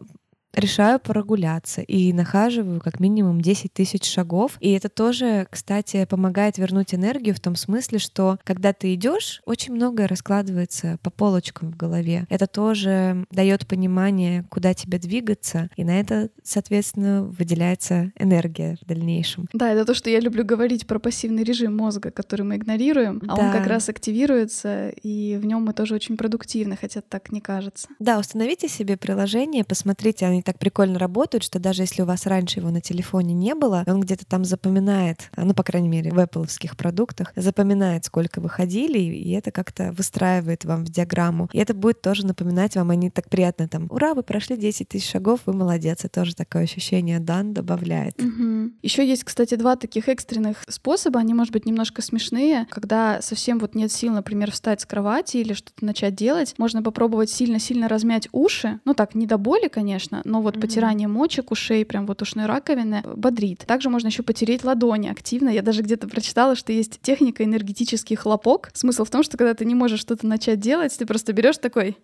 решаю прогуляться и нахаживаю как минимум 10 тысяч шагов. И это тоже, кстати, помогает вернуть энергию в том смысле, что когда ты идешь, очень многое раскладывается по полочкам в голове. Это тоже дает понимание, куда тебе двигаться, и на это, соответственно, выделяется энергия в дальнейшем. Да, это то, что я люблю говорить про пассивный режим мозга, который мы игнорируем, а да. он как раз активируется, и в нем мы тоже очень продуктивны, хотя так не кажется. Да, установите себе приложение, посмотрите, они так прикольно работают, что даже если у вас раньше его на телефоне не было, он где-то там запоминает, ну, по крайней мере, в Apple продуктах, запоминает, сколько вы ходили, и это как-то выстраивает вам в диаграмму. И это будет тоже напоминать вам, они так приятно там, ура, вы прошли 10 тысяч шагов, вы молодец. Это тоже такое ощущение дан добавляет. Угу. Еще есть, кстати, два таких экстренных способа, они, может быть, немножко смешные. Когда совсем вот нет сил, например, встать с кровати или что-то начать делать, можно попробовать сильно-сильно размять уши. Ну так, не до боли, конечно, но вот mm-hmm. потирание мочек ушей, прям вот ушной раковины, бодрит. Также можно еще потереть ладони активно. Я даже где-то прочитала, что есть техника энергетический хлопок. Смысл в том, что когда ты не можешь что-то начать делать, ты просто берешь такой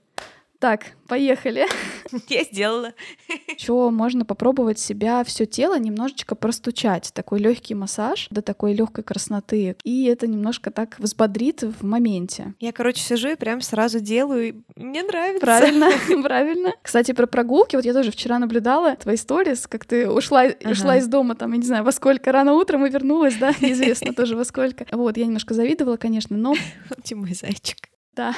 так, поехали. Я сделала. Еще можно попробовать себя все тело немножечко простучать. Такой легкий массаж до такой легкой красноты. И это немножко так взбодрит в моменте. Я, короче, сижу и прям сразу делаю. И мне нравится. Правильно, правильно. Кстати, про прогулки. Вот я тоже вчера наблюдала твои сторис, как ты ушла, ага. ушла из дома, там, я не знаю, во сколько, рано утром и вернулась, да, неизвестно тоже во сколько. Вот, я немножко завидовала, конечно, но... Ты мой зайчик. Да.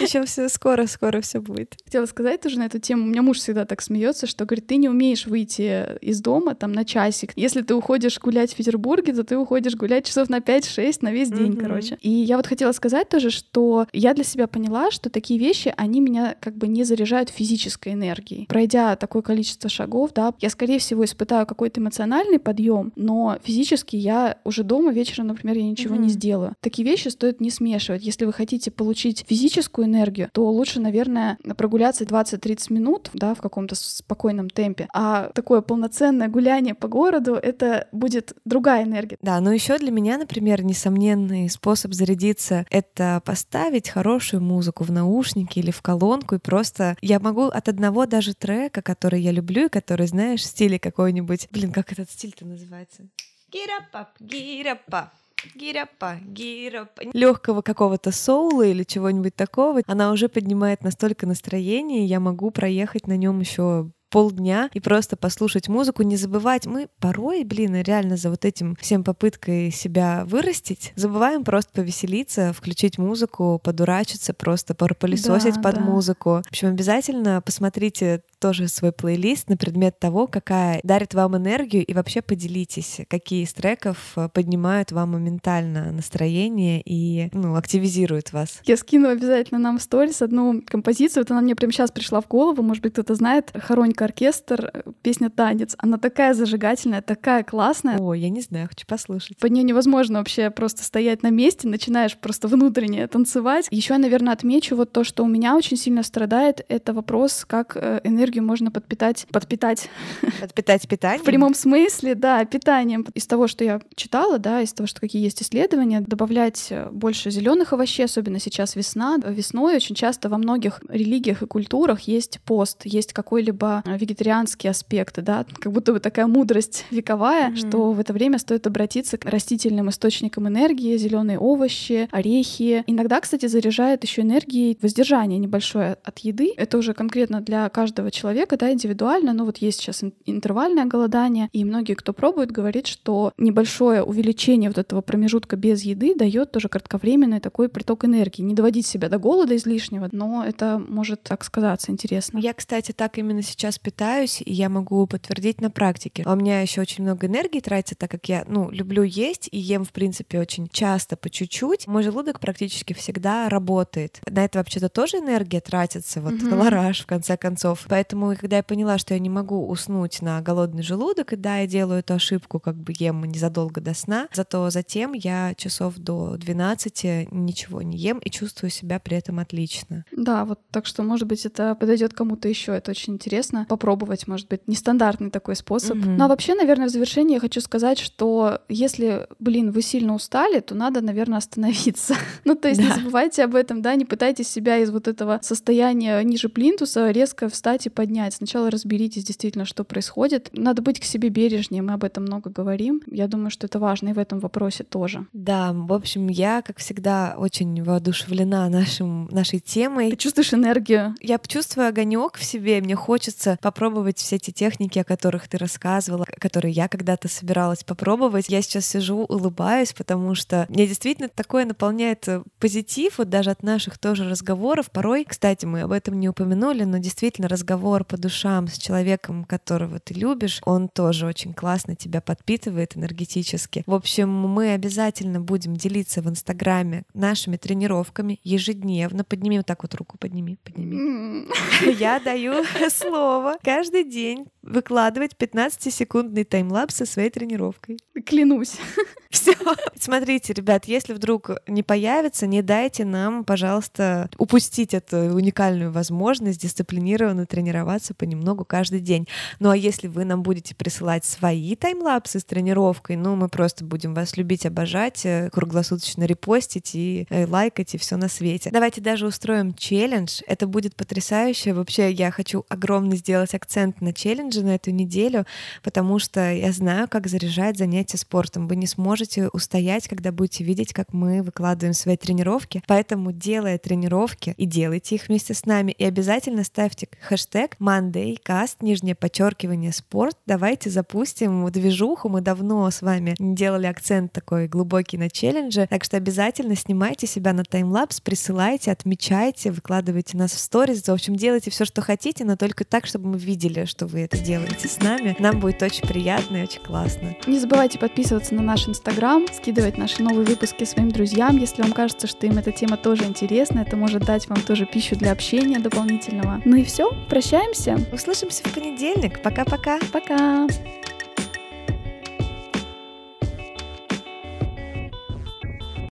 Еще все скоро, скоро все будет. Хотела сказать тоже на эту тему. У меня муж всегда так смеется, что говорит, ты не умеешь выйти из дома там на часик. Если ты уходишь гулять в Петербурге, то ты уходишь гулять часов на 5-6 на весь день, mm-hmm. короче. И я вот хотела сказать тоже, что я для себя поняла, что такие вещи, они меня как бы не заряжают физической энергией. Пройдя такое количество шагов, да, я, скорее всего, испытаю какой-то эмоциональный подъем, но физически я уже дома вечером, например, я ничего mm-hmm. не сделаю. Такие вещи стоит не смешивать. Если вы хотите получить получить физическую энергию, то лучше, наверное, прогуляться 20-30 минут, да, в каком-то спокойном темпе. А такое полноценное гуляние по городу — это будет другая энергия. Да, но еще для меня, например, несомненный способ зарядиться — это поставить хорошую музыку в наушники или в колонку, и просто я могу от одного даже трека, который я люблю, и который, знаешь, в стиле какой-нибудь... Блин, как этот стиль-то называется? Гирапап, гирапап гирапа, гирапа. Легкого какого-то соула или чего-нибудь такого, она уже поднимает настолько настроение, я могу проехать на нем еще полдня и просто послушать музыку, не забывать. Мы порой, блин, реально за вот этим всем попыткой себя вырастить, забываем просто повеселиться, включить музыку, подурачиться, просто пропылесосить да, под да. музыку. В общем, обязательно посмотрите тоже свой плейлист на предмет того, какая дарит вам энергию, и вообще поделитесь, какие из треков э, поднимают вам моментально настроение и ну, активизируют вас. Я скину обязательно нам в сторис одну композицию, вот она мне прямо сейчас пришла в голову, может быть, кто-то знает, Хоронька оркестр, э, песня «Танец». Она такая зажигательная, такая классная. О, я не знаю, хочу послушать. Под нее невозможно вообще просто стоять на месте, начинаешь просто внутренне танцевать. Еще я, наверное, отмечу вот то, что у меня очень сильно страдает, это вопрос, как э, энергию можно подпитать, подпитать. Подпитать питанием? В прямом смысле, да, питанием. Из того, что я читала, да, из того, что какие есть исследования, добавлять э, больше зеленых овощей, особенно сейчас весна. Весной очень часто во многих религиях и культурах есть пост, есть какой-либо э, вегетарианский аспект, да, как будто бы такая мудрость вековая, mm-hmm. что в это время стоит обратиться к растительным источникам энергии, зеленые овощи, орехи. Иногда, кстати, заряжает еще энергией воздержание небольшое от еды. Это уже конкретно для каждого человека человека, да, индивидуально, но вот есть сейчас интервальное голодание, и многие, кто пробует, говорит, что небольшое увеличение вот этого промежутка без еды дает тоже кратковременный такой приток энергии. Не доводить себя до голода излишнего, но это может так сказаться интересно. Я, кстати, так именно сейчас питаюсь, и я могу подтвердить на практике. А у меня еще очень много энергии тратится, так как я, ну, люблю есть и ем, в принципе, очень часто по чуть-чуть. Мой желудок практически всегда работает. На это вообще-то тоже энергия тратится, вот mm-hmm. колораж, в конце концов. Поэтому Поэтому, когда я поняла, что я не могу уснуть на голодный желудок, и да, я делаю эту ошибку, как бы ем незадолго до сна, зато затем я часов до 12 ничего не ем и чувствую себя при этом отлично. Да, вот так что, может быть, это подойдет кому-то еще, это очень интересно. Попробовать, может быть, нестандартный такой способ. Mm-hmm. Ну а вообще, наверное, в завершение я хочу сказать, что если, блин, вы сильно устали, то надо, наверное, остановиться. ну то есть да. не забывайте об этом, да, не пытайтесь себя из вот этого состояния ниже плинтуса резко встать и поднять. Сначала разберитесь действительно, что происходит. Надо быть к себе бережнее, мы об этом много говорим. Я думаю, что это важно и в этом вопросе тоже. Да, в общем, я, как всегда, очень воодушевлена нашим, нашей темой. Ты чувствуешь энергию? Я чувствую огонек в себе, мне хочется попробовать все эти техники, о которых ты рассказывала, которые я когда-то собиралась попробовать. Я сейчас сижу, улыбаюсь, потому что мне действительно такое наполняет э, позитив, вот даже от наших тоже разговоров. Порой, кстати, мы об этом не упомянули, но действительно разговор по душам с человеком, которого ты любишь, он тоже очень классно тебя подпитывает энергетически. В общем, мы обязательно будем делиться в Инстаграме нашими тренировками ежедневно. Подними вот так вот руку, подними, подними. Я даю слово каждый день выкладывать 15-секундный таймлапс со своей тренировкой. Клянусь. Все. Смотрите, ребят, если вдруг не появится, не дайте нам, пожалуйста, упустить эту уникальную возможность дисциплинированно тренироваться понемногу каждый день. Ну а если вы нам будете присылать свои таймлапсы с тренировкой, ну мы просто будем вас любить, обожать, э, круглосуточно репостить и э, лайкать и все на свете. Давайте даже устроим челлендж. Это будет потрясающе. Вообще я хочу огромный сделать акцент на челлендже на эту неделю, потому что я знаю, как заряжать занятия спортом. Вы не сможете устоять, когда будете видеть, как мы выкладываем свои тренировки. Поэтому, делая тренировки, и делайте их вместе с нами, и обязательно ставьте хэштег MondayCast, нижнее подчеркивание спорт. Давайте запустим движуху. Мы давно с вами делали акцент такой глубокий на челлендже, так что обязательно снимайте себя на таймлапс, присылайте, отмечайте, выкладывайте нас в сторис. В общем, делайте все, что хотите, но только так, чтобы мы видели, что вы это делаете с нами. Нам будет очень приятно и очень классно. Не забывайте подписываться на наш инстаграм Инстаграм, скидывать наши новые выпуски своим друзьям. Если вам кажется, что им эта тема тоже интересна, это может дать вам тоже пищу для общения дополнительного. Ну и все, прощаемся. Услышимся в понедельник. Пока-пока. Пока. -пока. Пока.